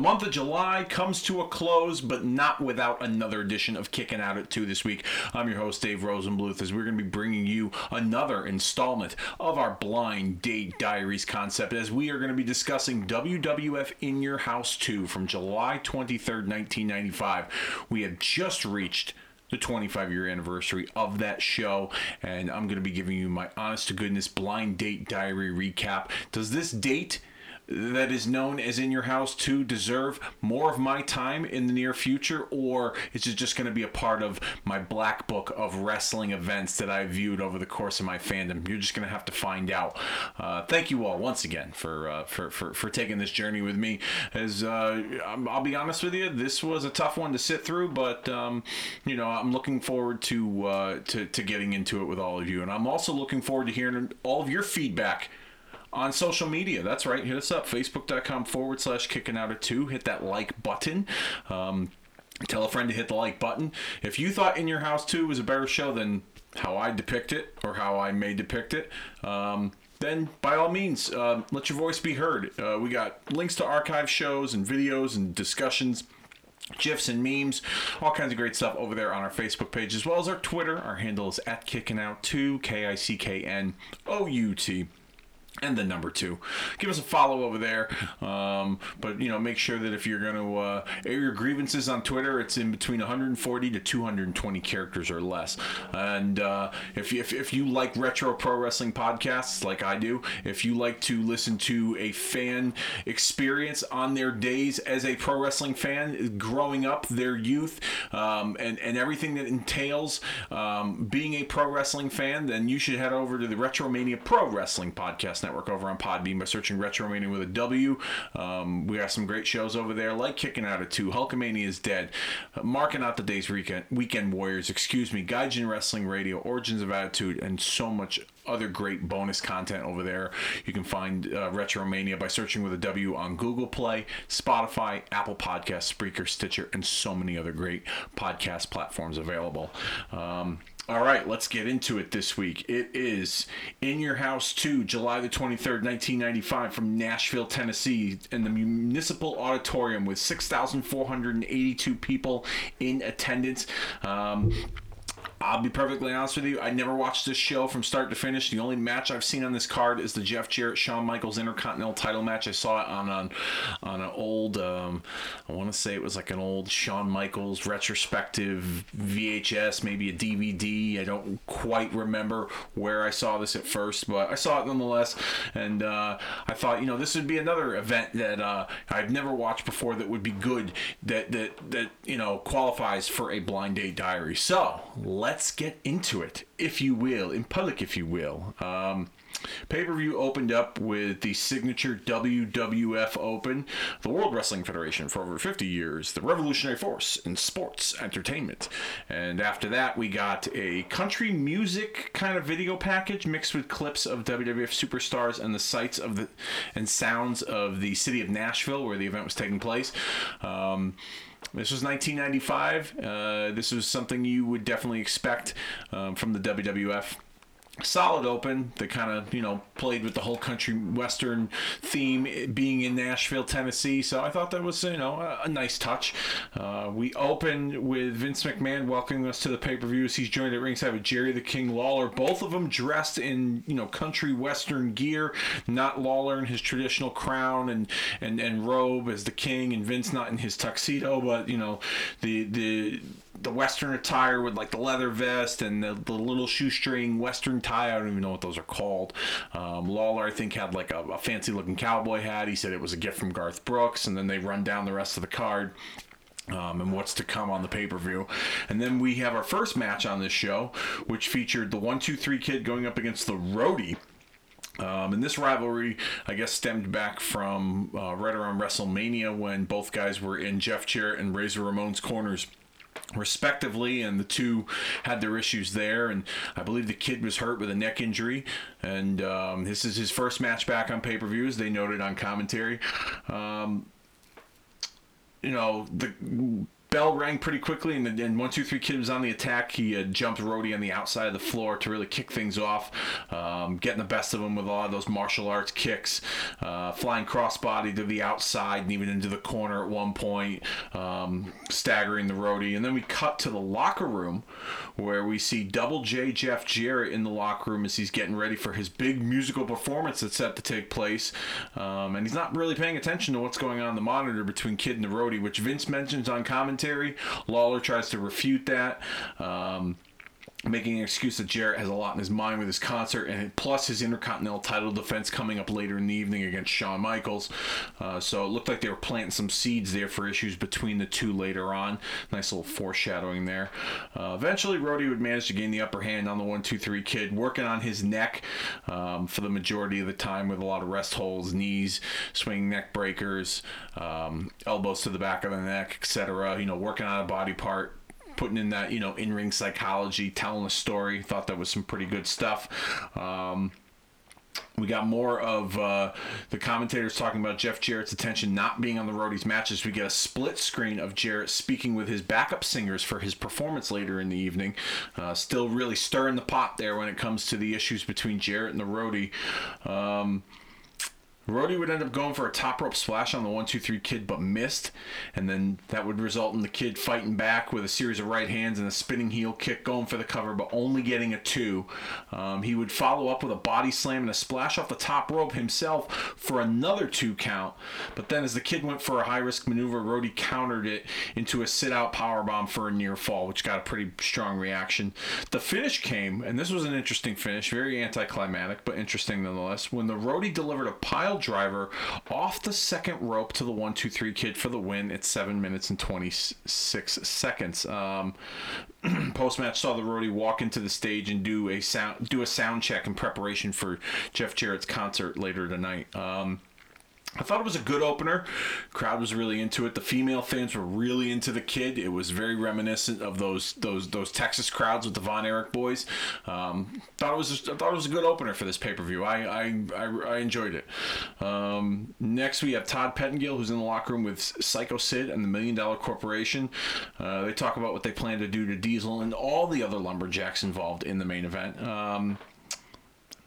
month of July comes to a close, but not without another edition of Kicking Out at 2 this week. I'm your host, Dave Rosenbluth, as we're going to be bringing you another installment of our Blind Date Diaries concept, as we are going to be discussing WWF In Your House 2 from July 23rd, 1995. We have just reached the 25 year anniversary of that show, and I'm going to be giving you my honest to goodness blind date diary recap. Does this date that is known as in your house to deserve more of my time in the near future or is it just going to be a part of my black book of wrestling events that i viewed over the course of my fandom? You're just going to have to find out. Uh, thank you all once again for, uh, for, for for taking this journey with me. As uh, i'll be honest with you this was a tough one to sit through but um, you know i'm looking forward to, uh, to to getting into it with all of you. And i'm also looking forward to hearing all of your feedback on social media. That's right. Hit us up. Facebook.com forward slash kicking out of two. Hit that like button. Um, tell a friend to hit the like button. If you thought In Your House 2 was a better show than how I depict it or how I may depict it, um, then by all means, uh, let your voice be heard. Uh, we got links to archive shows and videos and discussions gifs and memes, all kinds of great stuff over there on our Facebook page, as well as our Twitter. Our handle is at kicking out two K I C K N O U T and the number two. Give us a follow over there. Um, but you know, make sure that if you're going to uh, air your grievances on Twitter, it's in between 140 to 220 characters or less. And uh, if, if if you like retro pro wrestling podcasts like I do, if you like to listen to a fan experience on their days as a pro wrestling fan, growing up, their youth, um, and and everything that entails um, being a pro wrestling fan, then you should head over to the Retromania Pro Wrestling Podcast over on Podbean by searching Retro Retromania with a W. Um, we got some great shows over there, like Kicking Out of Two, Hulkamania is Dead, Marking Out the Days Weekend, Weekend Warriors, excuse me, Gaijin Wrestling Radio, Origins of Attitude, and so much other great bonus content over there. You can find uh, Retromania by searching with a W on Google Play, Spotify, Apple Podcasts, Spreaker, Stitcher, and so many other great podcast platforms available. Um, all right, let's get into it this week. It is In Your House 2, July the 23rd, 1995, from Nashville, Tennessee, in the Municipal Auditorium with 6,482 people in attendance. Um, I'll be perfectly honest with you. I never watched this show from start to finish. The only match I've seen on this card is the Jeff Jarrett Shawn Michaels Intercontinental Title match. I saw it on on, on an old, um, I want to say it was like an old Shawn Michaels retrospective VHS, maybe a DVD. I don't quite remember where I saw this at first, but I saw it nonetheless. And uh, I thought, you know, this would be another event that uh, I've never watched before that would be good, that that that you know qualifies for a blind date diary. So let's get into it, if you will, in public, if you will. Um, Pay per view opened up with the signature WWF Open, the World Wrestling Federation for over 50 years, the revolutionary force in sports entertainment. And after that, we got a country music kind of video package mixed with clips of WWF superstars and the sights of the and sounds of the city of Nashville where the event was taking place. Um, this was 1995. Uh, this was something you would definitely expect um, from the WWF solid open that kind of you know played with the whole country western theme being in nashville tennessee. So i thought that was you know a, a nice touch. Uh, we opened with vince mcmahon welcoming us to the pay-per-views he's joined at ringside with jerry the king lawler both of them dressed in you know country western gear not lawler in his traditional crown and and and robe as the king and vince not in his tuxedo but you know the the the western attire with like the leather vest and the, the little shoestring western tie. I don't even know what those are called. Um, Lawler, I think, had like a, a fancy looking cowboy hat. He said it was a gift from Garth Brooks, and then they run down the rest of the card. Um, and what's to come on the pay per view. And then we have our first match on this show, which featured the 1 2 3 kid going up against the roadie. Um, and this rivalry, I guess, stemmed back from uh, right around WrestleMania when both guys were in Jeff Jarrett and Razor Ramon's corners respectively and the two had their issues there. And i believe the kid was hurt with a neck injury. And um, this is his first match back on pay-per-view as they noted on commentary. Um, you know the bell rang pretty quickly, and then one two three kid was on the attack. He uh, jumped Roadie on the outside of the floor to really kick things off, um, getting the best of him with a lot of those martial arts kicks, uh, flying crossbody to the outside and even into the corner at one point, um, staggering the Roadie. And then we cut to the locker room where we see Double J Jeff Jarrett in the locker room as he's getting ready for his big musical performance that's set to take place. Um, and he's not really paying attention to what's going on in the monitor between Kid and the Roadie, which Vince mentions on commentary. Lawler tries to refute that. Um, making an excuse that Jarrett has a lot in his mind with his concert and plus his Intercontinental title defense coming up later in the evening against Shawn Michaels. Uh, so it looked like they were planting some seeds there for issues between the two later on. Nice little foreshadowing there. Uh, eventually, Roadie would manage to gain the upper hand on the 1 2 3 kid, working on his neck um, for the majority of the time with a lot of rest holds, knees, swinging neck breakers, um, elbows to the back of the neck, etc. You know, working on a body part putting in that you know in ring psychology, telling a story. Thought that was some pretty good stuff. Um, we got more of uh, the commentators talking about Jeff Jarrett's attention not being on the Roadies matches. We get a split screen of Jarrett speaking with his backup singers for his performance later in the evening. Uh, still really stirring the pot there when it comes to the issues between Jarrett and the Roadie. Um, Roadie would end up going for a top rope splash on the one two three kid, but missed, and then that would result in the kid fighting back with a series of right hands and a spinning heel kick, going for the cover, but only getting a two. Um, he would follow up with a body slam and a splash off the top rope himself for another two count. But then, as the kid went for a high risk maneuver, Roadie countered it into a sit out power bomb for a near fall, which got a pretty strong reaction. The finish came, and this was an interesting finish, very anticlimactic, but interesting nonetheless. When the Roadie delivered a pile driver off the second rope to the one two three kid for the win at seven minutes and 26 seconds. Um, Post match saw the Roadie walk into the stage and do a sound do a sound check in preparation for Jeff Jarrett's concert later tonight. Um, I thought it was a good opener. Crowd was really into it. The female fans were really into the kid. It was very reminiscent of those those those Texas crowds with the Von Erich boys. Um, thought it was just, I thought it was a good opener for this pay per view. I, I, I I enjoyed it. Um, next we have Todd Pettengill who's in the locker room with Psycho Sid and the Million Dollar Corporation. Uh, they talk about what they plan to do to Diesel and all the other lumberjacks involved in the main event. Um,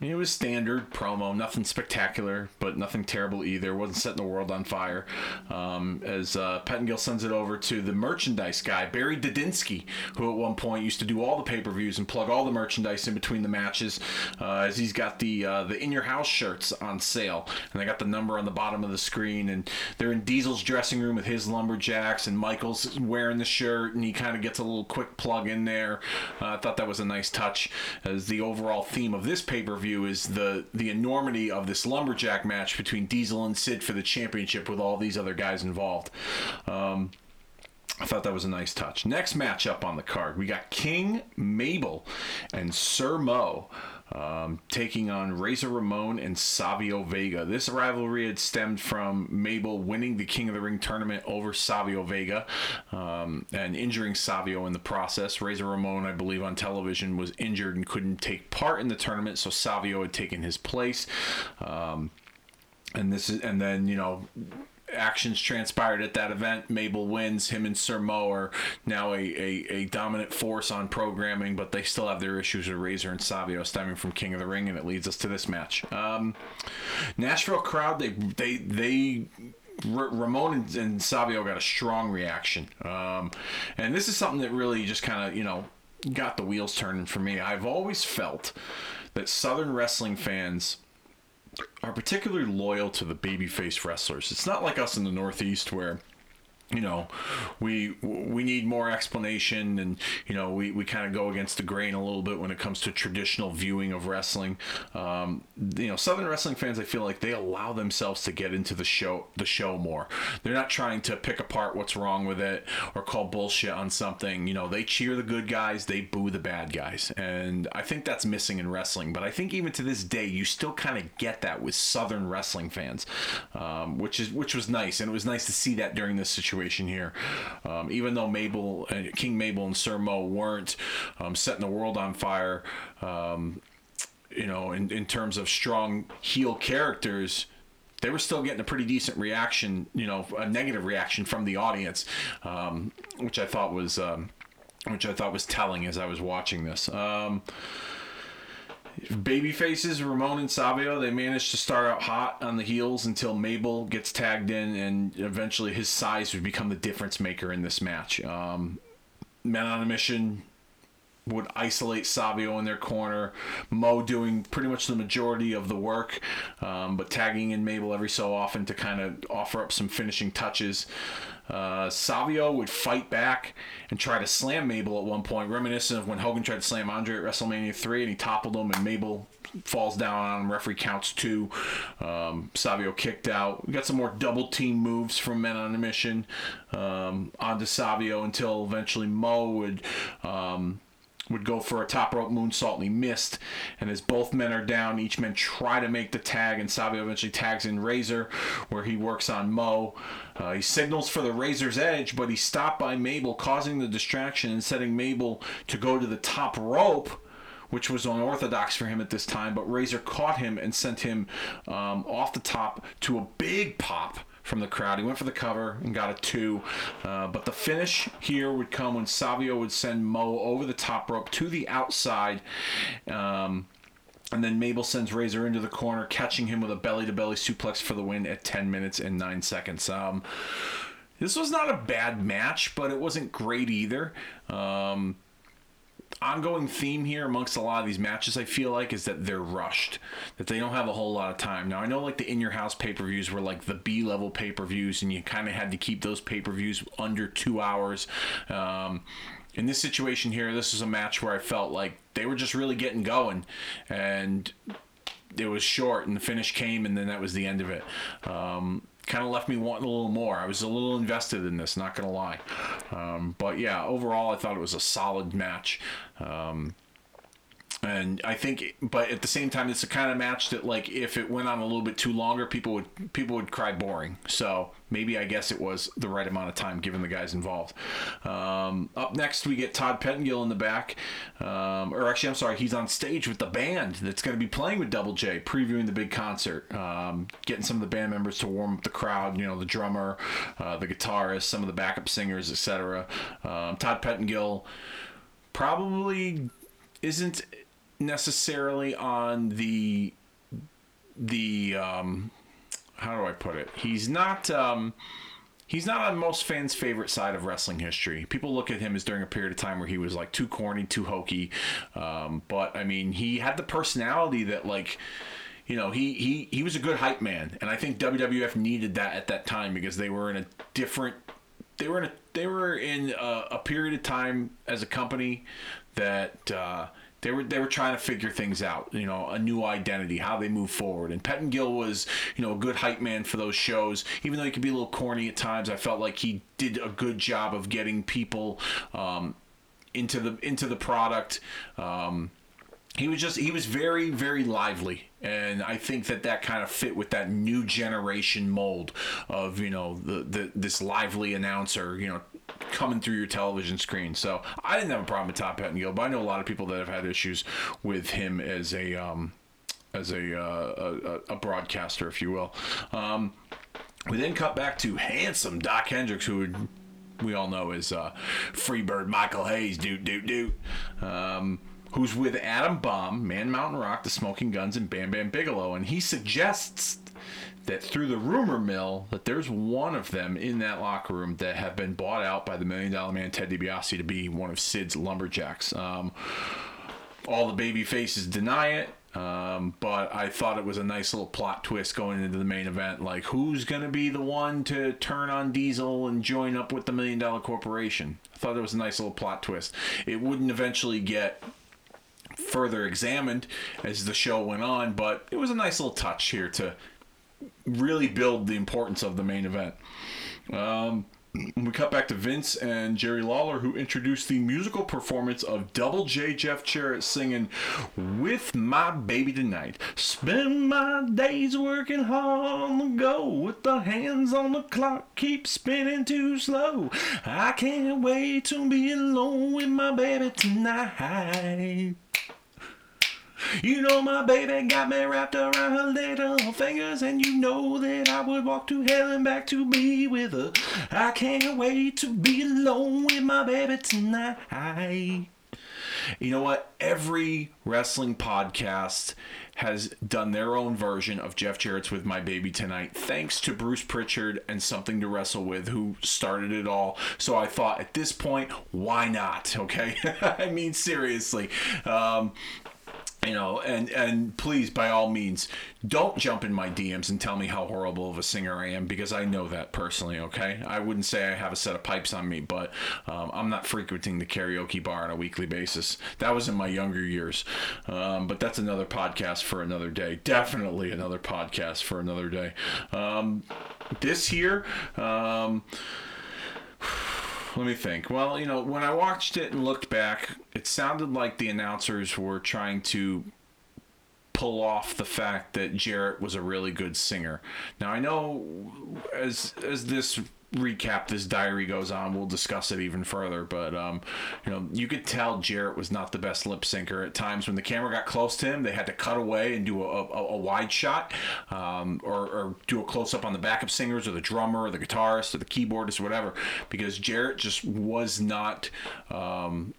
it was standard promo, nothing spectacular, but nothing terrible either. wasn't setting the world on fire. Um, as uh, Pettengill sends it over to the merchandise guy, Barry Didinsky, who at one point used to do all the pay per views and plug all the merchandise in between the matches, uh, as he's got the uh, the in your house shirts on sale, and they got the number on the bottom of the screen, and they're in Diesel's dressing room with his lumberjacks, and Michael's wearing the shirt, and he kind of gets a little quick plug in there. Uh, I thought that was a nice touch, as the overall theme of this pay per view is the the enormity of this lumberjack match between Diesel and Sid for the championship with all these other guys involved. Um, I thought that was a nice touch. Next matchup on the card, we got King Mabel and Sir Mo um, taking on Razor Ramon and Savio Vega. This rivalry had stemmed from Mabel winning the King of the Ring tournament over Savio Vega um, and injuring Savio in the process. Razor Ramon, I believe, on television was injured and couldn't take part in the tournament, so Savio had taken his place. Um, and this is, and then you know actions transpired at that event. Mabel wins. Him and Sir Mo are now a, a, a, dominant force on programming, but they still have their issues with Razor and Savio stemming from King of the Ring, and it leads us to this match. Um, Nashville crowd, they they they. Ramon and, and Savio got a strong reaction, um, and this is something that really just kind of you know got the wheels turning for me. I've always felt that Southern wrestling fans are particularly loyal to the babyface wrestlers. It's not like us in the Northeast where you know we we need more explanation and you know we, we kind of go against the grain a little bit when it comes to traditional viewing of wrestling. Um, you know southern wrestling fans i feel like they allow themselves to get into the show the show more. They're not trying to pick apart what's wrong with it or call bullshit on something. You know they cheer the good guys they boo the bad guys. And i think that's missing in wrestling. But i think even to this day you still kind of get that with southern wrestling fans um, which is which was nice. And it was nice to see that during this situation situation here. Um, even though Mabel, uh, King Mabel, and Sir Mo weren't um, setting the world on fire, um, you know, in, in terms of strong heel characters, they were still getting a pretty decent reaction, you know, a negative reaction from the audience, um, which I thought was. Um, which I thought was telling as I was watching this. Baby faces Ramon and Savio they managed to start out hot on the heels until Mabel gets tagged in and eventually his size would become the difference maker in this match. Um, men on a mission would isolate Savio in their corner. Mo doing pretty much the majority of the work, um, but tagging in Mabel every so often to kind of offer up some finishing touches. Uh, Savio would fight back and try to slam Mabel at one point, reminiscent of when Hogan tried to slam Andre at WrestleMania 3 and he toppled him and Mabel falls down on him. Referee counts two. Um, Savio kicked out. We got some more double team moves from Men on a Mission um, onto Savio until eventually Mo would. Um, would go for a top rope moonsault and he missed. And as both men are down, each man try to make the tag, and Savio eventually tags in Razor, where he works on Mo. Uh, he signals for the Razor's Edge, but he's stopped by Mabel, causing the distraction and setting Mabel to go to the top rope. Which was unorthodox for him at this time, but Razor caught him and sent him um, off the top to a big pop from the crowd. He went for the cover and got a two. Uh, but the finish here would come when Savio would send Mo over the top rope to the outside. Um, and then Mabel sends Razor into the corner, catching him with a belly to belly suplex for the win at 10 minutes and 9 seconds. Um, this was not a bad match, but it wasn't great either. Um, ongoing theme here amongst a lot of these matches I feel like is that they're rushed that they don't have a whole lot of time. Now I know like the in your house pay-per-views were like the B level pay-per-views and you kind of had to keep those pay-per-views under two hours. Um, in this situation here this is a match where I felt like they were just really getting going and it was short and the finish came and then that was the end of it. Um, kind of left me wanting a little more. I was a little invested in this, not gonna lie. Um, but yeah, overall, I thought it was a solid match. Um, and I think, but at the same time, it's the kind of match that, like, if it went on a little bit too longer, people would people would cry boring. So maybe I guess it was the right amount of time given the guys involved. Um, up next, we get Todd Pettengill in the back, um, or actually, I'm sorry, he's on stage with the band that's going to be playing with Double J, previewing the big concert, um, getting some of the band members to warm up the crowd. You know, the drummer, uh, the guitarist, some of the backup singers, etc. Um, Todd Pettengill probably isn't necessarily on the the um how do I put it? He's not um he's not on most fans' favorite side of wrestling history. People look at him as during a period of time where he was like too corny, too hokey. Um, but I mean, he had the personality that like you know, he, he he was a good hype man, and I think WWF needed that at that time because they were in a different they were in a they were in a, a period of time as a company that uh, they were they were trying to figure things out, you know, a new identity, how they move forward. And Pettengill was, you know, a good hype man for those shows. Even though he could be a little corny at times, I felt like he did a good job of getting people um, into the into the product. Um, he was just he was very very lively and i think that that kind of fit with that new generation mold of you know the, the this lively announcer you know coming through your television screen. So i didn't have a problem with Todd Pettengill but i know a lot of people that have had issues with him as a um as a uh, a, a broadcaster if you will. Um we then cut back to handsome doc Hendrix, who we all know is uh, Freebird Michael Hayes, doot doot doot. Um, who's with Adam Bomb, Man Mountain Rock, the Smoking Guns, and Bam Bam Bigelow, and he suggests that through the rumor mill that there's one of them in that locker room that have been bought out by the Million Dollar Man Ted DiBiase to be one of Sid's lumberjacks. Um, all the baby faces deny it. Um, but I thought it was a nice little plot twist going into the main event. Like, who's going to be the one to turn on Diesel and join up with the Million Dollar Corporation? I thought it was a nice little plot twist. It wouldn't eventually get further examined as the show went on, but it was a nice little touch here to really build the importance of the main event. Um, we cut back to Vince and Jerry Lawler, who introduced the musical performance of Double J Jeff Jarrett singing With My Baby Tonight. Spend my days working hard on the go with the hands on the clock, keep spinning too slow. I can't wait to be alone with my baby tonight. You know my baby got me wrapped around her little fingers, and you know that I would walk to hell and back to be with her. I can't wait to be alone with my baby tonight. You know what? Every wrestling podcast has done their own version of Jeff Jarrett's With My Baby Tonight, thanks to Bruce Pritchard and Something to Wrestle With, who started it all. So I thought at this point, why not? Okay. I mean, seriously. Um, you know and and please by all means don't jump in my dms and tell me how horrible of a singer i am because i know that personally okay? I wouldn't say i have a set of pipes on me but um, i'm not frequenting the karaoke bar on a weekly basis. That was in my younger years. Um, but that's another podcast for another day. Definitely another podcast for another day. Um, this year um, let me think. Well, you know, when I watched it and looked back, it sounded like the announcers were trying to pull off the fact that Jarrett was a really good singer. Now I know as as this recap this diary goes on we'll discuss it even further but um, you know you could tell jarrett was not the best lip syncer at times when the camera got close to him they had to cut away and do a, a, a wide shot um, or, or, do a close-up on the backup singers or the drummer or the guitarist or the keyboardist or whatever because jarrett just was not um,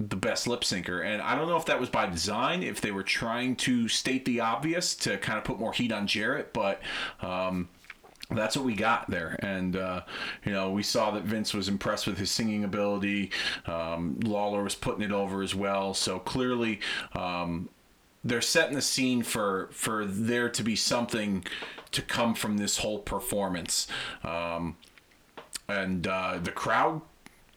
the best lip syncer. And I don't know if that was by design, if they were trying to state the obvious to kind of put more heat on Jarrett, but. Um, that's what we got there. And, uh, you know, we saw that Vince was impressed with his singing ability. Um, Lawler was putting it over as well. So clearly, um, they're setting the scene for for there to be something to come from this whole performance. Um, and uh, the crowd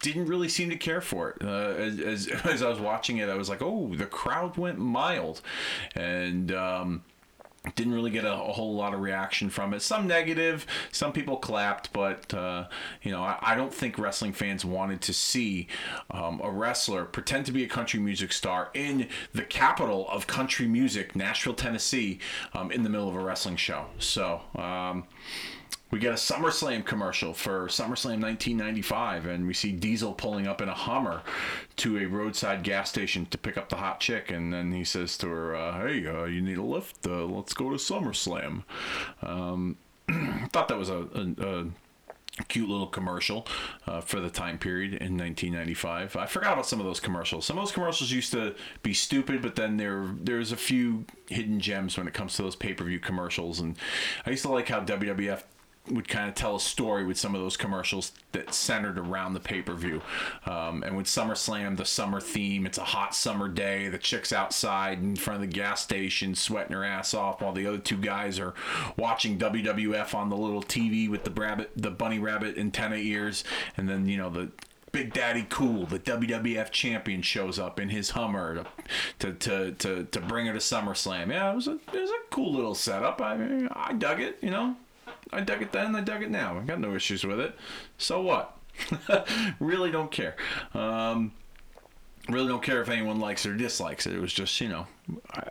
didn't really seem to care for it. Uh, as, as, I was watching it, I was like, oh, the crowd went mild. And, um, didn't really get a, a, whole lot of reaction from it. Some negative, some people clapped, but uh, you know, I, I, don't think wrestling fans wanted to see um, a wrestler pretend to be a country music star in the capital of country music, Nashville, Tennessee, um, in the middle of a wrestling show. So. Um, we get a SummerSlam commercial for SummerSlam 1995, and we see Diesel pulling up in a Hummer to a roadside gas station to pick up the hot chick, and then he says to her, uh, "Hey, uh, you need a lift? Uh, let's go to SummerSlam." Um, thought that was a, a, a cute little commercial uh, for the time period in 1995. I forgot about some of those commercials. Some of those commercials used to be stupid, but then there there's a few hidden gems when it comes to those pay per view commercials. And I used to like how WWF would kind of tell a story with some of those commercials that centered around the pay per view. Um, and with SummerSlam, the summer theme, it's a hot summer day. The chick's outside in front of the gas station sweating her ass off while the other two guys are watching WWF on the little TV with the rabbit, the bunny rabbit antenna ears. And then, you know, the Big Daddy Cool, the WWF champion, shows up in his Hummer to to to, to, to bring her to SummerSlam. Yeah, it was a it was a cool little setup. I I dug it. You know, I dug it then, I dug it now. I got no issues with it. So what? really don't care. Um, really don't care if anyone likes it or dislikes it. It was just, you know,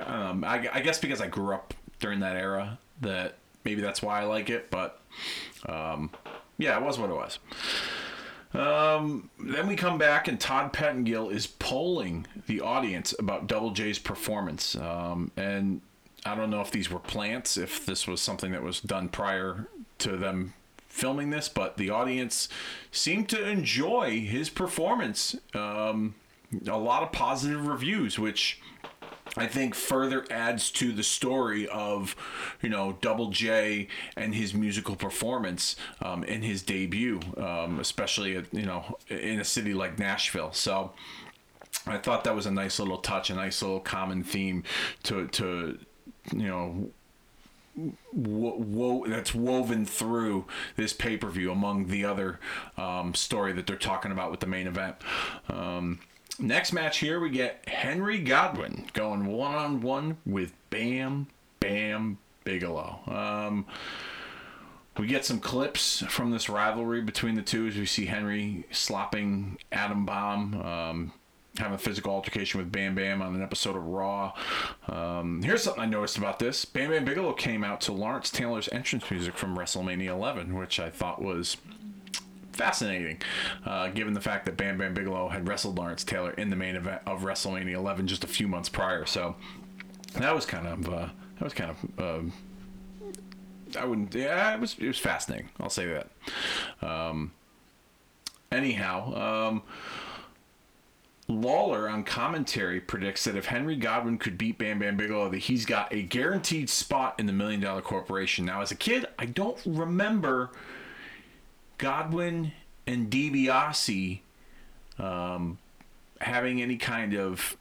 um, I, I, guess because I grew up during that era that maybe that's why I like it. But um, yeah, it was what it was. Um, then we come back and Todd Pettengill is polling the audience about Double J's performance. Um, and I don't know if these were plants, if this was something that was done prior to them filming this, but the audience seemed to enjoy his performance. Um, a lot of positive reviews, which I think further adds to the story of, you know, Double J and his musical performance um, in his debut, um, especially, at, you know, in a city like Nashville. So I thought that was a nice little touch, a nice little common theme to, to you know wo- wo- that's woven through this pay per view among the other um, story that they're talking about with the main event. Um, next match here, we get Henry Godwinn going one on one with Bam Bam Bigelow. Um, we get some clips from this rivalry between the two as we see Henry slopping Adam Bomb. Having a physical altercation with Bam Bam on an episode of Raw. Um, here's something I noticed about this: Bam Bam Bigelow came out to Lawrence Taylor's entrance music from WrestleMania 11, which I thought was fascinating, uh, given the fact that Bam Bam Bigelow had wrestled Lawrence Taylor in the main event of WrestleMania 11 just a few months prior. So that was kind of uh, that was kind of. Uh, I wouldn't. Yeah, it was it was fascinating. I'll say that. Um, anyhow, um, Lawler on commentary predicts that if Henry Godwinn could beat Bam Bam Bigelow, that he's got a guaranteed spot in the Million Dollar Corporation. Now, as a kid, I don't remember Godwinn and DiBiase um, having any kind of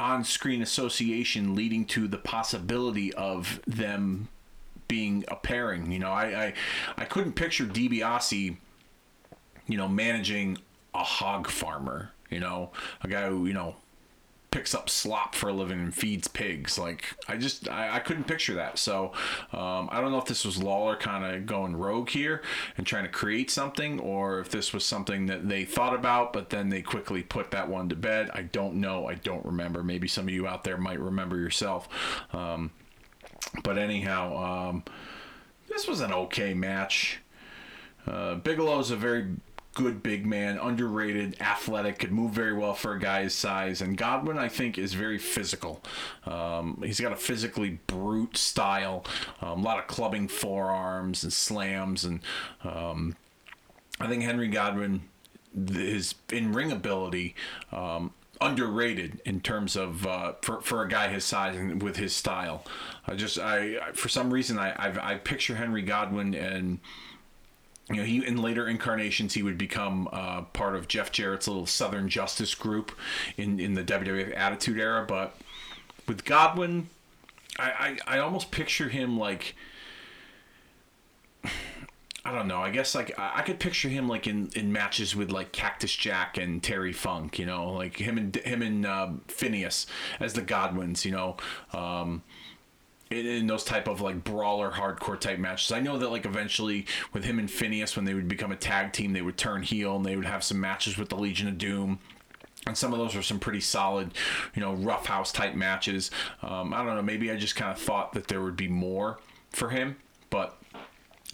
on-screen association leading to the possibility of them being a pairing. You know, I I, I couldn't picture DiBiase, you know, managing a hog farmer. You know, a guy who you know picks up slop for a living and feeds pigs. Like I just I, I couldn't picture that. So um, I don't know if this was Lawler kind of going rogue here and trying to create something, or if this was something that they thought about, but then they quickly put that one to bed. I don't know. I don't remember. Maybe some of you out there might remember yourself. Um, but anyhow, um, this was an okay match. Uh, Bigelow's a very good big man, underrated, athletic, could move very well for a guy his size. And Godwinn, I think, is very physical. Um, he's got a physically brute style, um, a lot of clubbing forearms and slams. And um, I think Henry Godwinn, his in ring ability, um, underrated in terms of uh, for for a guy his size and with his style. I just I for some reason I I, I picture Henry Godwinn and you know, he in later incarnations he would become uh, part of Jeff Jarrett's little Southern Justice group in in the WWF Attitude Era. But with Godwinn, I I, I almost picture him like. I don't know. I guess like I, could picture him like in, in matches with like Cactus Jack and Terry Funk, you know, like him and him and uh, Phineas as the Godwinns, you know. Um, in, in, those type of like brawler hardcore type matches. I know that like eventually with him and Phineas when they would become a tag team, they would turn heel and they would have some matches with the Legion of Doom. And some of those were some pretty solid, you know, roughhouse type matches. Um, I don't know. Maybe I just kind of thought that there would be more for him, but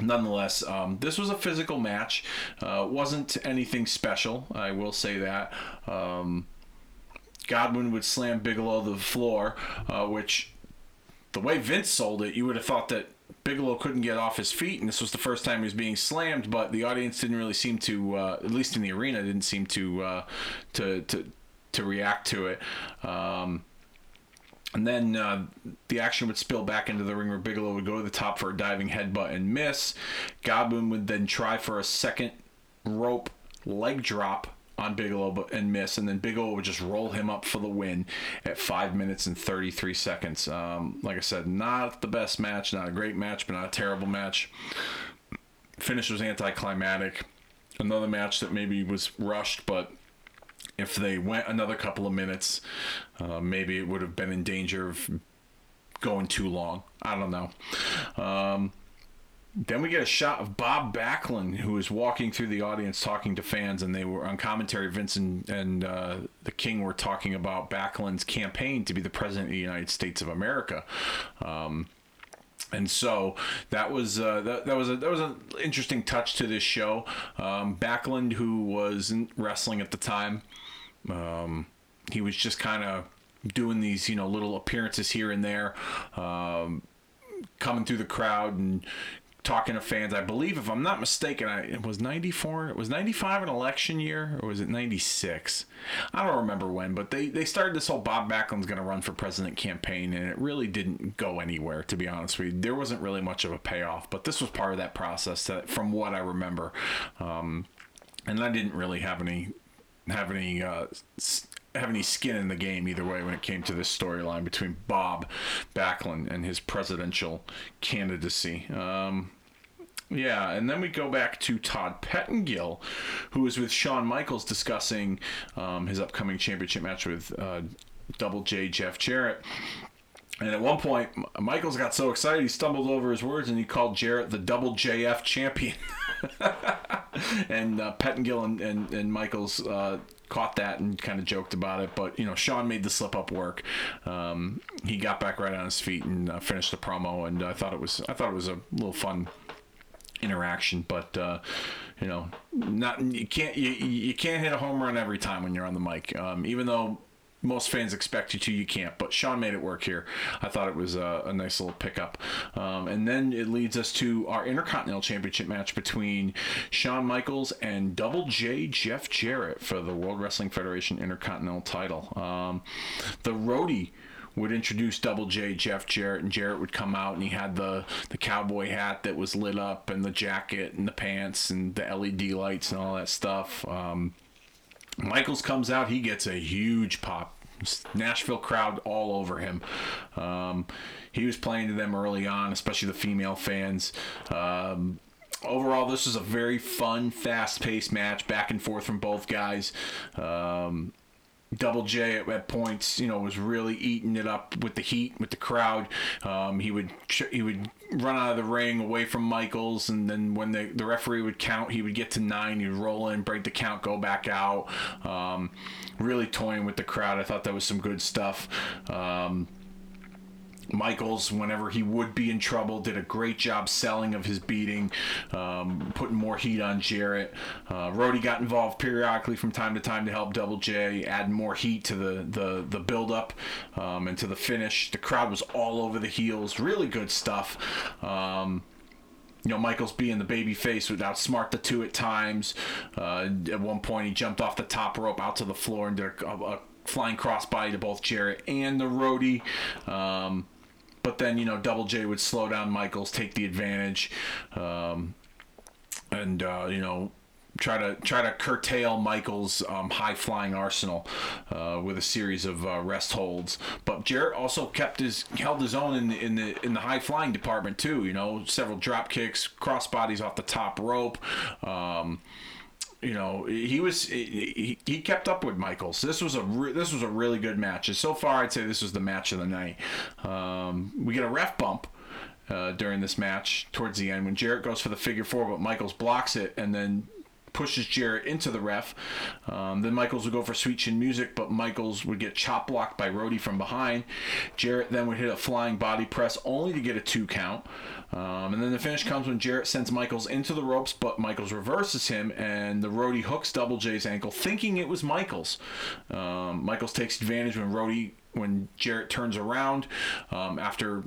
nonetheless, um, this was a physical match. Uh, wasn't anything special. I will say that. Um, Godwinn would slam Bigelow to the floor, uh, which the way Vince sold it, you would have thought that Bigelow couldn't get off his feet, and this was the first time he was being slammed. But the audience didn't really seem to, uh, at least in the arena, didn't seem to uh, to to to react to it. Um, and then uh, the action would spill back into the ring where Bigelow would go to the top for a diving headbutt and miss. Godwinn would then try for a second rope leg drop on Bigelow and miss, and then Bigelow would just roll him up for the win at five minutes and 33 seconds. Um, like I said, not the best match, not a great match, but not a terrible match. Finish was anticlimactic. Another match that maybe was rushed, but if they went another couple of minutes, uh, maybe it would have been in danger of going too long. I don't know. Um, then we get a shot of Bob Backlund, who is walking through the audience talking to fans, and they were on commentary. Vince and, uh, the King were talking about Backlund's campaign to be the president of the United States of America. Um, and so that was uh, that, that was a, that was an interesting touch to this show. Um, Backlund, who was in wrestling at the time, um, he was just kind of doing these you know little appearances here and there. Um, coming through the crowd and talking to fans. I believe, if I'm not mistaken, I, it was 94. It was 95 an election year, or was it 96? I don't remember when, but they, they started this whole Bob Backlund's going to run for president campaign, and it really didn't go anywhere, to be honest with you. There wasn't really much of a payoff, but this was part of that process, that, from what I remember. Um, and I didn't really have any have any uh, have any skin in the game either way when it came to this storyline between Bob Backlund and his presidential candidacy. Um, yeah, and then we go back to Todd Pettengill, who was with Shawn Michaels discussing um, his upcoming championship match with uh, Double J Jeff Jarrett. And at one point, Michaels got so excited he stumbled over his words and he called Jarrett the Double JF champion. and uh, Pettengill and, and, and Michaels uh, caught that and kind of joked about it. But you know, Shawn made the slip up work. Um, he got back right on his feet and uh, finished the promo, and I thought it was I thought it was a little fun interaction. But uh, you know, not you can't you, you can't hit a home run every time when you're on the mic. Um, even though most fans expect you to, you can't. But Shawn made it work here. I thought it was a, a nice little pickup. Um, and then it leads us to our Intercontinental Championship match between Shawn Michaels and Double J Jeff Jarrett for the World Wrestling Federation Intercontinental title. Um, the roadie would introduce Double J Jeff Jarrett, and Jarrett would come out and he had the the cowboy hat that was lit up, and the jacket, and the pants, and the LED lights, and all that stuff. Um, Michaels comes out, he gets a huge pop. Nashville crowd all over him. Um, he was playing to them early on, especially the female fans. Um, overall, this was a very fun, fast paced match, back and forth from both guys. Um, Double J at, at, points, you know, was really eating it up with the heat, with the crowd. Um, he would he would run out of the ring away from Michaels, and then when the, the referee would count, he would get to nine. He'd roll in, break the count, go back out. Um, really toying with the crowd. I thought that was some good stuff. Um, Michaels, whenever he would be in trouble, did a great job selling of his beating, um, putting more heat on Jarrett. Uh, Roadie got involved periodically from time to time to help Double J add more heat to the the the build up um, and to the finish. The crowd was all over the heels. Really good stuff. Um, you know, Michaels being the baby face would outsmart the two at times. Uh, at one point, he jumped off the top rope out to the floor and did a, a flying crossbody to both Jarrett and the roadie. Um, but then you know Double J would slow down Michaels, take the advantage, um, and uh, you know try to try to curtail Michael's um, high flying arsenal uh, with a series of uh, rest holds. But Jarrett also kept his held his own in the in the in the high flying department too. You know, several drop kicks, cross bodies off the top rope. Um, you know he was he, he kept up with Michaels. This was a re- this was a really good match. And so far, I'd say this was the match of the night. Um, we get a ref bump. Uh, during this match, towards the end, when Jarrett goes for the figure four, but Michaels blocks it, and then pushes Jarrett into the ref. Um, then Michaels would go for Sweet Chin Music, but Michaels would get chop blocked by Roadie from behind. Jarrett then would hit a flying body press only to get a two count. Um, and then the finish comes when Jarrett sends Michaels into the ropes, but Michaels reverses him, and the Roadie hooks Double J's ankle, thinking it was Michaels. Um, Michaels takes advantage when Roadie when Jarrett turns around um, after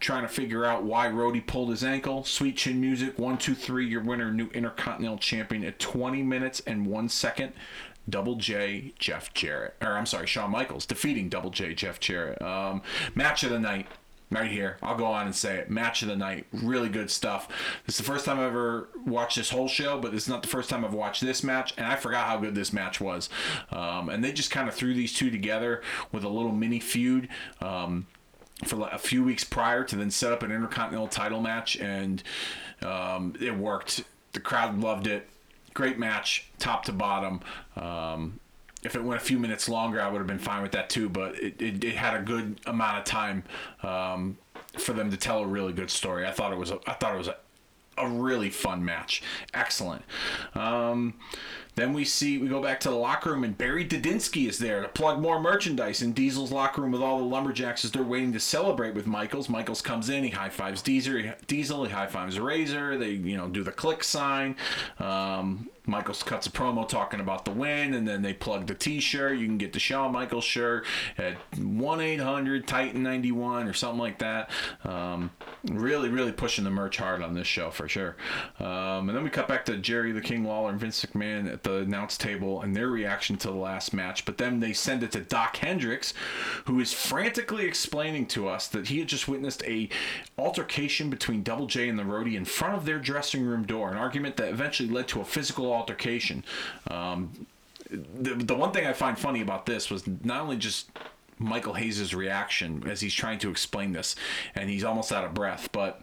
trying to figure out why Roadie pulled his ankle. Sweet Chin Music, one, two, three. Your winner, new Intercontinental Champion at 20 minutes and one second. Double J Jeff Jarrett, or I'm sorry, Shawn Michaels defeating Double J Jeff Jarrett. Um, match of the night right here. I'll go on and say it. Match of the night. Really good stuff. Is the first time I've ever watched this whole show, but it's not the first time I've watched this match, and I forgot how good this match was. Um, and they just kind of threw these two together with a little mini feud. Um, for a few weeks prior to then set up an intercontinental title match, and um, it worked. The crowd loved it. Great match, top to bottom. Um, if it went a few minutes longer, I would have been fine with that too. But it, it, it had a good amount of time um, for them to tell a really good story. I thought it was a, I thought it was a, a really fun match. Excellent. Um, then we see we go back to the locker room and Barry Didinsky is there to plug more merchandise in Diesel's locker room with all the lumberjacks as they're waiting to celebrate with Michaels. Michaels comes in, he high fives Diesel, Diesel, he high fives Razor. They you know do the Kliq sign. Um, Michaels cuts a promo talking about the win, and then they plug the T-shirt. You can get the Shawn Michaels shirt at one eight hundred Titan ninety one or something like that. Um, really, really pushing the merch hard on this show for sure. Um, and then we cut back to Jerry the King Lawler and Vince McMahon at the announce table and their reaction to the last match. But then they send it to Doc Hendrix, who is frantically explaining to us that he had just witnessed a altercation between Double J and the Roadie in front of their dressing room door, an argument that eventually led to a physical altercation. Um, the, the one thing I find funny about this was not only just Michael Hayes' reaction as he's trying to explain this, and he's almost out of breath, but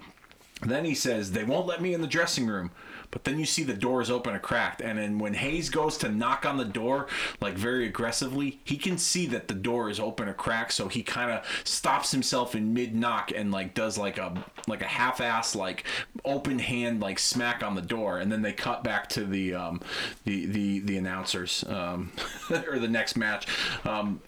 then he says, They won't let me in the dressing room. But then you see the doors open a crack, and then when Hayes goes to knock on the door, like very aggressively, he can see that the door is open a crack, so he kind of stops himself in mid knock and like does like a like a half ass like open hand like smack on the door, and then they cut back to the um, the the the announcers um, or the next match. Um,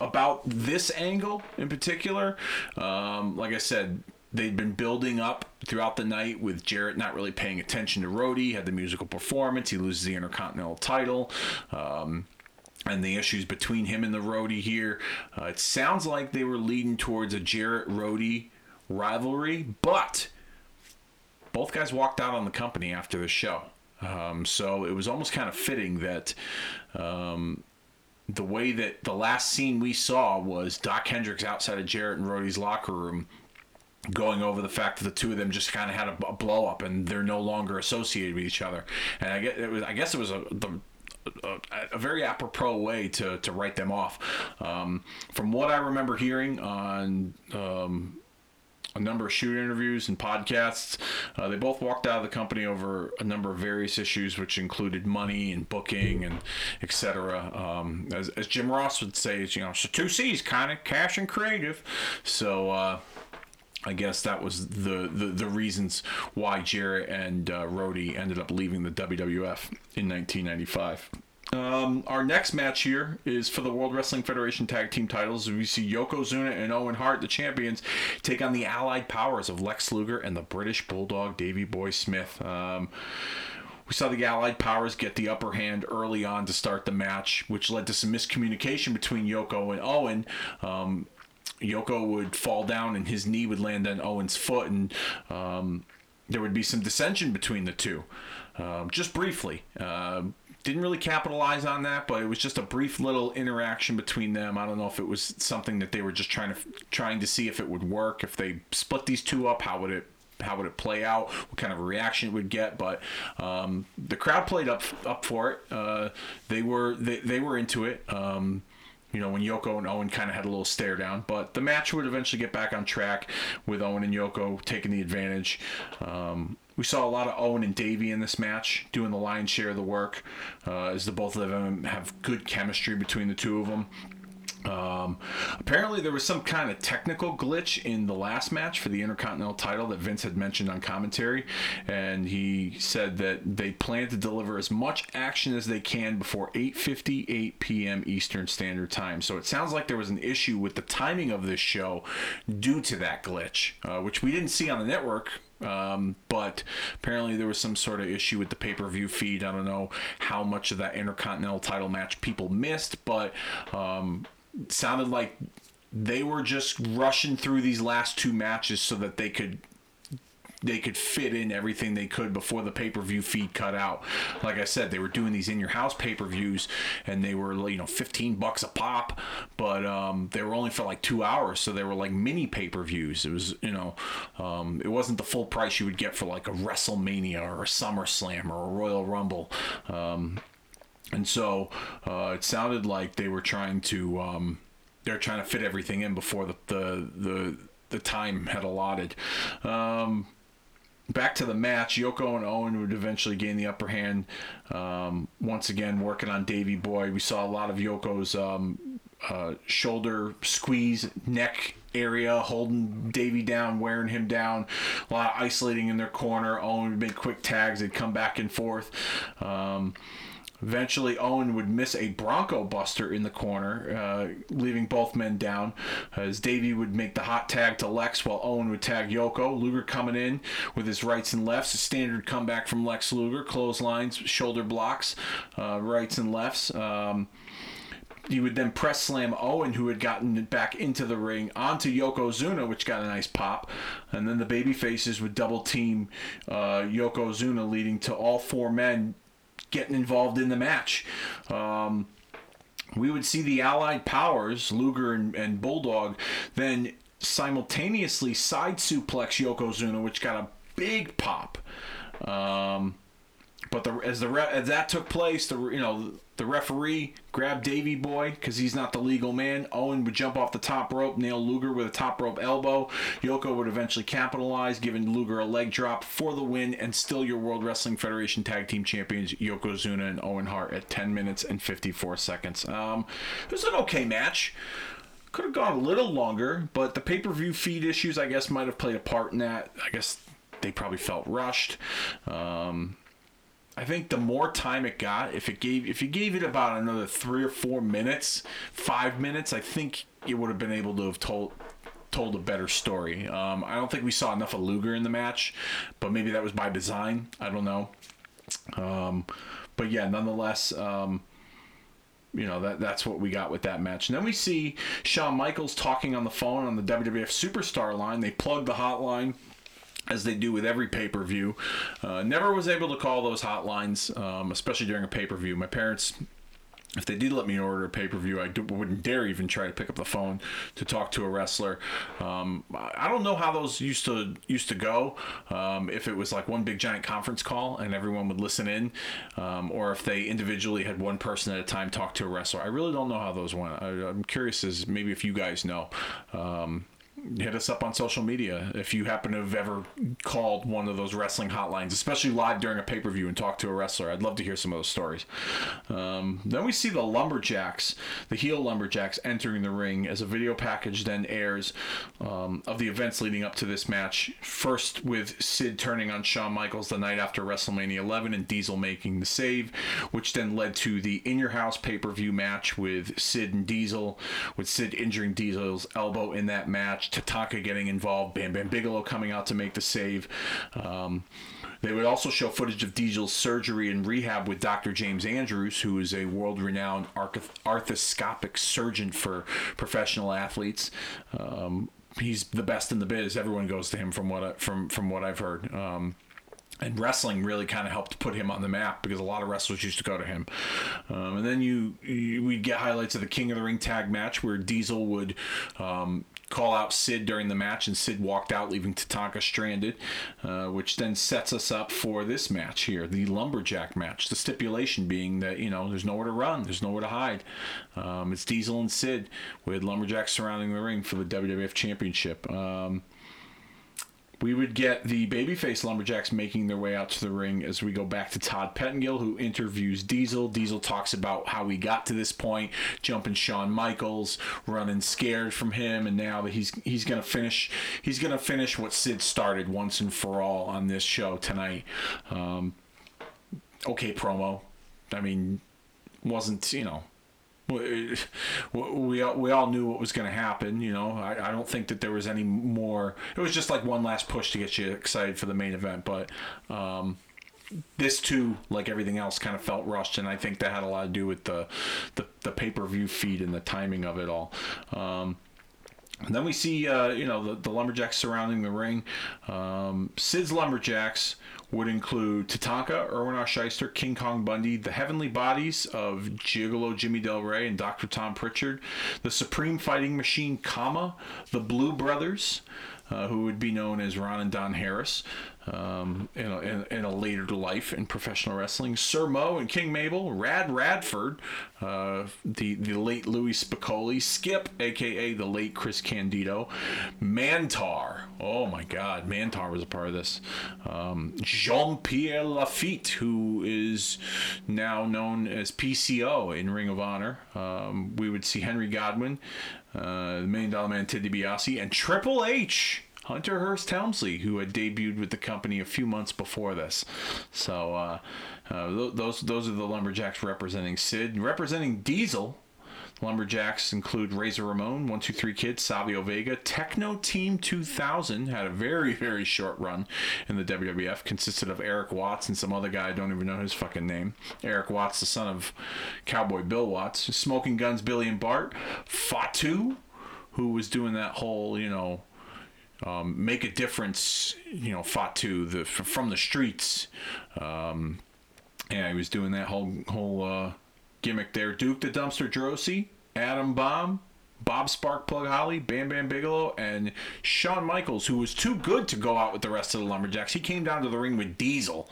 about this angle in particular, um, like I said, they'd been building up throughout the night with Jarrett not really paying attention to Roadie. Had the musical performance. He loses the Intercontinental title. Um, and the issues between him and the roadie here. Uh, it sounds like they were leading towards a Jarrett roadie rivalry, but both guys walked out on the company after the show. Um, so it was almost kind of fitting that um, the way that the last scene we saw was Doc Hendrix outside of Jarrett and Roadie's locker room going over the fact that the two of them just kind of had a, a blow up and they're no longer associated with each other. And I guess it was, I guess it was a, the, a, a, very apropos way to, to write them off. Um, from what I remember hearing on um, a number of shoot interviews and podcasts. Uh, they both walked out of the company over a number of various issues, which included money and booking and etc. Um, as, as, Jim Ross would say, it's, you know, so two C's, kind of cash and creative. So. Uh, I guess that was the, the, the reasons why Jarrett and uh, Roadie ended up leaving the WWF in 1995. Um, our next match here is for the World Wrestling Federation Tag Team titles. We see Yokozuna and Owen Hart, the champions, take on the allied powers of Lex Luger and the British Bulldog Davy Boy Smith. Um, we saw the Allied powers get the upper hand early on to start the match, which led to some miscommunication between Yoko and Owen. Um, Yoko would fall down and his knee would land on Owen's foot, and um, there would be some dissension between the two. Um, just briefly. Uh, didn't really capitalize on that, but it was just a brief little interaction between them. I don't know if it was something that they were just trying to trying to see if it would work. If they split these two up, how would it how would it play out? What kind of reaction it would get? But um, the crowd played up up for it. Uh, they were they, they were into it. Um, you know, when Yoko and Owen kind of had a little stare down. But the match would eventually get back on track with Owen and Yoko taking the advantage. Um, we saw a lot of Owen and Davey in this match doing the lion's share of the work, uh, as the both of them have good chemistry between the two of them. Um, apparently, there was some kind of technical glitch in the last match for the Intercontinental title that Vince had mentioned on commentary, and he said that they plan to deliver as much action as they can before 8:58 p.m. Eastern Standard Time. So it sounds like there was an issue with the timing of this show due to that glitch, uh, which we didn't see on the network um, but apparently there was some sort of issue with the pay per view feed. I don't know how much of that Intercontinental title match people missed, but um, sounded like they were just rushing through these last two matches so that they could they could fit in everything they could before the pay per view feed cut out. Like I said, they were doing these in your house pay per views, and they were you know fifteen bucks a pop, but um, they were only for like two hours, so they were like mini pay per views. It was you know, um, it wasn't the full price you would get for like a WrestleMania or a SummerSlam or a Royal Rumble. Um, and so uh, it sounded like they were trying to um, they're trying to fit everything in before the the the, the time had allotted. Um, back to the match, Yoko and Owen would eventually gain the upper hand. Um, once again, working on Davy Boy, we saw a lot of Yoko's um, uh, shoulder squeeze, neck area, holding Davy down, wearing him down, a lot of isolating in their corner. Owen would make quick tags, they'd come back and forth. Um, Eventually, Owen would miss a Bronco Buster in the corner, uh, leaving both men down. As Davey would make the hot tag to Lex, while Owen would tag Yoko. Luger coming in with his rights and lefts. A standard comeback from Lex Luger. Clotheslines, shoulder blocks, uh, rights and lefts. Um, he would then press slam Owen, who had gotten back into the ring, onto Yokozuna, which got a nice pop. And then the baby faces would double team uh, Yokozuna, leading to all four men getting involved in the match. Um, we would see the Allied powers, Luger and, and Bulldog, then simultaneously side suplex Yokozuna, which got a big pop. Um, but the, as the as that took place, the you know the referee grabbed Davy Boy because he's not the legal man. Owen would jump off the top rope, nail Luger with a top rope elbow. Yoko would eventually capitalize, giving Luger a leg drop for the win, and still your World Wrestling Federation Tag Team Champions Yokozuna and Owen Hart at 10 minutes and 54 seconds. Um, it was an okay match could have gone a little longer, but the pay per view feed issues, I guess, might have played a part in that. I guess they probably felt rushed. Um, I think the more time it got, if it gave, if you gave it about another three or four minutes, five minutes, I think it would have been able to have told told a better story. Um, I don't think we saw enough of Luger in the match, but maybe that was by design. I don't know. Um, but yeah, nonetheless, um, you know that that's what we got with that match. And then we see Shawn Michaels talking on the phone on the WWF Superstar line. They plug the hotline as they do with every pay per view. Uh, never was able to call those hotlines, um, especially during a pay per view. My parents if they did let me order a pay per view, I wouldn't dare even try to pick up the phone to talk to a wrestler. Um, I don't know how those used to used to go. Um, if it was like one big giant conference call and everyone would listen in, um, or if they individually had one person at a time talk to a wrestler. I really don't know how those went. I, am curious as maybe if you guys know. Hit us up on social media if you happen to have ever called one of those wrestling hotlines, especially live during a pay per view and talked to a wrestler. I'd love to hear some of those stories. Um, then we see the Lumberjacks, the heel Lumberjacks, entering the ring as a video package then airs um, of the events leading up to this match. First, with Sid turning on Shawn Michaels the night after WrestleMania 11 and Diesel making the save, which then led to the In Your House pay per view match with Sid and Diesel, with Sid injuring Diesel's elbow in that match Tatanka getting involved, Bam Bam Bigelow coming out to make the save. Um, they would also show footage of Diesel's surgery and rehab with Dr. James Andrews, who is a world renowned arthroscopic surgeon for professional athletes. Um, he's the best in the biz. Everyone goes to him from what I, from from what I've heard. Um, and wrestling really kind of helped put him on the map because a lot of wrestlers used to go to him. Um, and then you, you we get highlights of the King of the Ring tag match where Diesel would um, call out Sid during the match, and Sid walked out, leaving Tatanka stranded, uh, which then sets us up for this match here, the lumberjack match. The stipulation being that you know there's nowhere to run, there's nowhere to hide. Um, it's Diesel and Sid with lumberjacks surrounding the ring for the WWF Championship. Um, we would get the babyface lumberjacks making their way out to the ring as we go back to Todd Pettengill, who interviews Diesel. Diesel talks about how we got to this point, jumping Shawn Michaels, running scared from him, and now that he's he's gonna finish he's gonna finish what Sid started once and for all on this show tonight. Um, okay, promo. I mean, wasn't you know we, we all, knew what was going to happen. You know, I, I don't think that there was any more. It was just like one last push to get you excited for the main event. But um, this too, like everything else, kind of felt rushed, and I think that had a lot to do with the the, the pay per view feed and the timing of it all. Um, then we see, uh, you know, the, the lumberjacks surrounding the ring. Um, Sid's lumberjacks would include Tatanka, Irwin R. Schyster, King Kong Bundy, the heavenly bodies of Gigolo Jimmy Del Rey and Dr. Tom Pritchard, the Supreme Fighting Machine, Kama, the Blu Brothers, uh, who would be known as Ron and Don Harris, um, in, a, in, in, a later life in professional wrestling. Sir Mo and King Mabel, Rad Radford, uh, the the late Louie Spicolli, Skip, aka the late Chris Candido, Mantaur. Oh my God, Mantaur was a part of this. Um, Jean Pierre Lafitte, who is now known as PCO in Ring of Honor. Um, we would see Henry Godwinn, uh, the Million Dollar Man Ted DiBiase, and Triple H. Hunter Hearst Helmsley, who had debuted with the company a few months before this. So uh, uh, those those are the lumberjacks representing Sid, representing Diesel. Lumberjacks include Razor Ramon, One Two Three Kid, Savio Vega, Techno Team 2000 had a very very short run in the WWF. Consisted of Erik Watts and some other guy I don't even know his fucking name. Erik Watts, the son of Cowboy Bill Watts, Smoking Gunns, Billy and Bart, Fatu, who was doing that whole you know um, make a difference, you know, Fatu the from the streets. Um, yeah, he was doing that whole whole uh, gimmick there. Duke the Dumpster Droese, Adam Bomb, Bob Sparkplug Holly, Bam Bam Bigelow, and Shawn Michaels, who was too good to go out with the rest of the Lumberjacks. He came down to the ring with Diesel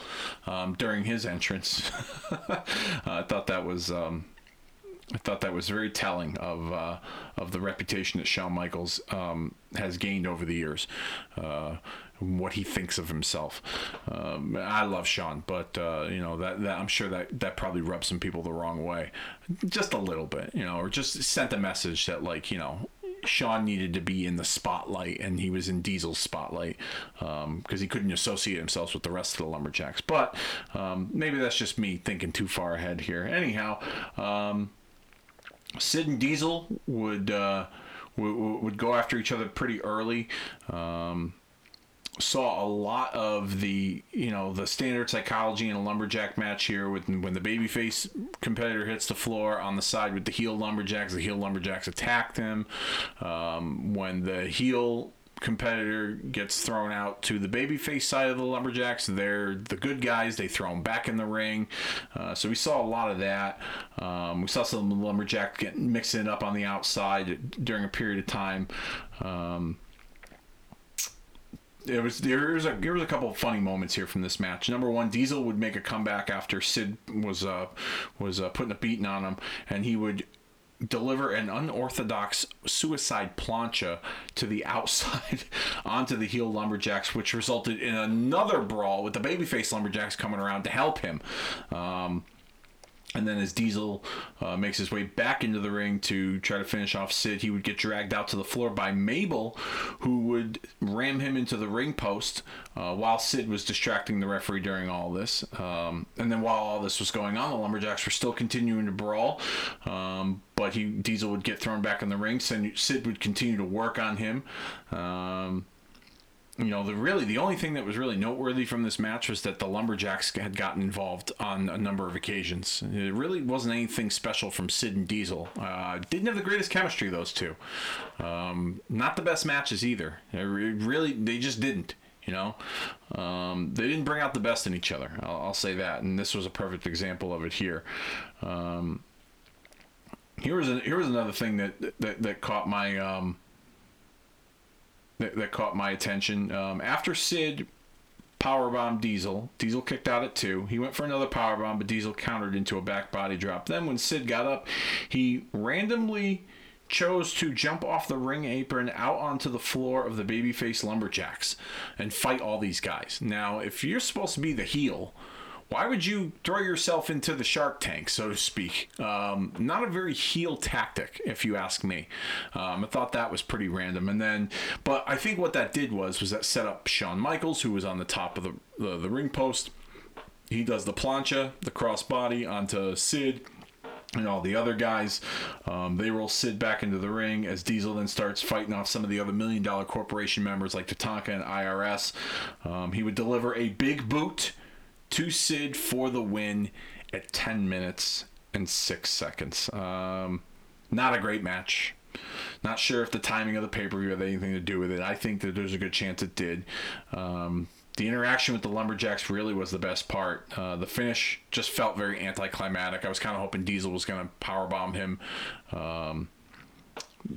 um, during his entrance. I thought that was um, I thought that was very telling of uh, of the reputation that Shawn Michaels um, has gained over the years, uh, what he thinks of himself. Um, I love Shawn, but uh, you know that, that I'm sure that that probably rubs some people the wrong way, just a little bit, you know, or just sent a message that like you know Shawn needed to be in the spotlight, and he was in Diesel's spotlight because um, he couldn't associate himself with the rest of the lumberjacks. But um, maybe that's just me thinking too far ahead here. Anyhow, um, Sid and Diesel would uh, would, would go after each other pretty early. Um, saw a lot of the you know the standard psychology in a lumberjack match here with when the babyface competitor hits the floor on the side with the heel lumberjacks the heel lumberjacks attacked him um, when the heel competitor gets thrown out to the babyface side of the lumberjacks. They're the good guys. They throw them back in the ring. Uh, so we saw a lot of that. Um, we saw some lumberjack getting mixing up on the outside during a period of time. Um, it was there was a there was a couple of funny moments here from this match. Number one, Diesel would make a comeback after Sid was uh was uh, putting a beating on him, and he would deliver an unorthodox suicide plancha to the outside onto the heel lumberjacks, which resulted in another brawl with the babyface lumberjacks coming around to help him. Um, and then as Diesel uh, makes his way back into the ring to try to finish off Sid, he would get dragged out to the floor by Mabel, who would ram him into the ring post uh, while Sid was distracting the referee during all this. Um, and then while all this was going on, the Lumberjacks were still continuing to brawl. Um, but he Diesel would get thrown back in the ring. Sid would continue to work on him. Um, you know, the really the only thing that was really noteworthy from this match was that the Lumberjacks had gotten involved on a number of occasions. It really wasn't anything special from Sid and Diesel. Uh, didn't have the greatest chemistry those two. Um, not the best matches either. It really, they just didn't. You know, um, they didn't bring out the best in each other. I'll, I'll, say that, and this was a perfect example of it here. Um, here was a, here was another thing that that, that caught my um, that, that caught my attention. Um, after Sid powerbomb Diesel, Diesel kicked out at two. He went for another powerbomb, but Diesel countered into a back body drop. Then when Sid got up, he randomly chose to jump off the ring apron out onto the floor of the babyface lumberjacks and fight all these guys. Now, if you're supposed to be the heel, why would you throw yourself into the shark tank, so to speak? Um, not a very heel tactic, if you ask me. Um, I thought that was pretty random. And then, but I think what that did was was that set up Shawn Michaels, who was on the top of the, the, the ring post. He does the plancha, the crossbody onto Sid and all the other guys. Um, they roll Sid back into the ring as Diesel then starts fighting off some of the other million dollar corporation members like Tatanka and IRS. Um, he would deliver a big boot to Sid for the win at 10 minutes and 6 seconds. Um, not a great match. Not sure if the timing of the pay per view had anything to do with it. I think that there's a good chance it did. Um, the interaction with the Lumberjacks really was the best part. Uh, the finish just felt very anticlimactic. I was kind of hoping Diesel was going to powerbomb him. Um,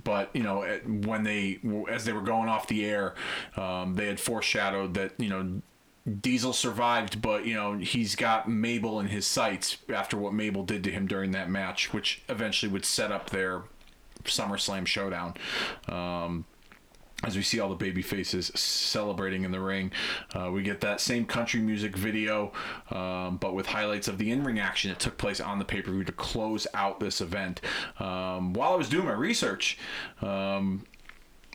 but you know when they as they were going off the air um, they had foreshadowed that you know Diesel survived, but you know he's got Mabel in his sights after what Mabel did to him during that match, which eventually would set up their SummerSlam showdown. Um, as we see all the baby faces celebrating in the ring, uh, we get that same country music video, um, but with highlights of the in-ring action that took place on the pay-per-view to close out this event. Um, while I was doing my research, um,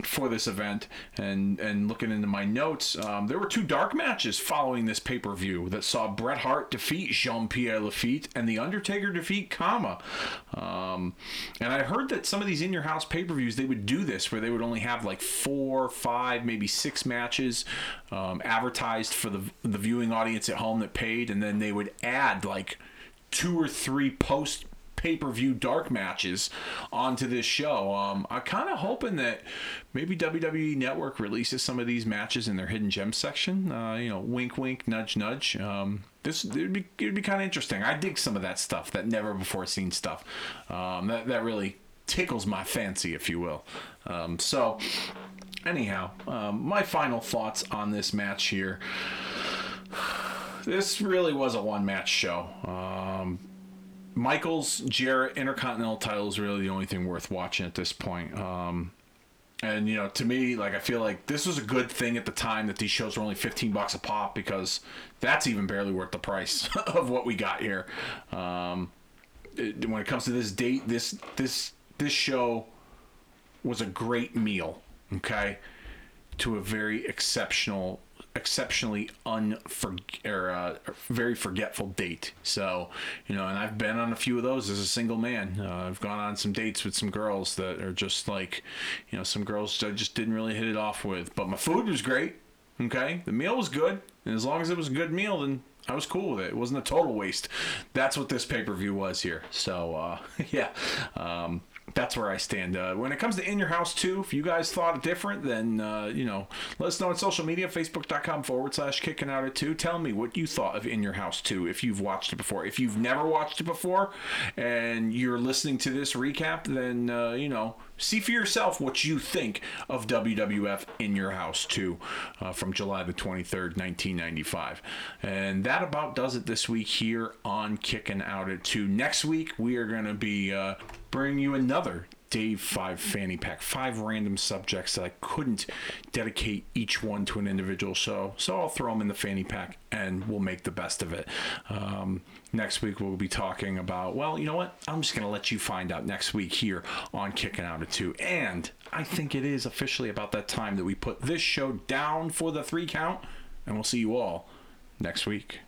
for this event and and looking into my notes, um, there were two dark matches following this pay per view that saw Bret Hart defeat Jean Pierre Lafitte and The Undertaker defeat Kama. Um, and I heard that some of these in your house pay per views they would do this where they would only have like four, five, maybe six matches um, advertised for the the viewing audience at home that paid, and then they would add like two or three post pay per view dark matches onto this show. Um, I'm kind of hoping that maybe WWE Network releases some of these matches in their hidden gem section. Uh, you know, wink, wink, nudge, nudge. Um, this it'd be it'd be kind of interesting. I dig some of that stuff, that never before seen stuff. Um, that that really tickles my fancy, if you will. Um, so, anyhow, um, my final thoughts on this match here. This really was a one match show. Um, Michaels Jarrett Intercontinental title is really the only thing worth watching at this point. Um, and you know, to me, like I feel like this was a good thing at the time that these shows were only fifteen bucks a pop because that's even barely worth the price of what we got here. Um, it, when it comes to this date, this this this show was a great meal. Okay, to a very exceptional exceptionally unfor or uh, very forgetful date. So, you know, and I've been on a few of those as a single man. Uh, I've gone on some dates with some girls that are just like, you know, some girls I just didn't really hit it off with. But my food was great. Okay, the meal was good, and as long as it was a good meal, then I was cool with it. It wasn't a total waste. That's what this pay per view was here. So uh, yeah, um, that's where I stand. Uh, when it comes to In Your House 2, if you guys thought different, then, uh, you know, let us know on social media, facebook.com forward slash kicking out at 2. Tell me what you thought of In Your House 2 if you've watched it before. If you've never watched it before and you're listening to this recap, then, uh, you know, see for yourself what you think of WWF In Your House 2 uh, from July the 23rd, 1995. And that about does it this week here on Kicking Out at 2. Next week, we are going to be uh, bringing you another Dave 5 fanny pack, five random subjects that I couldn't dedicate each one to an individual show. So I'll throw them in the fanny pack and we'll make the best of it. Um, next week, we'll be talking about, well, you know what? I'm just going to let you find out next week here on Kicking Out at 2. And I think it is officially about that time that we put this show down for the three count. And we'll see you all next week.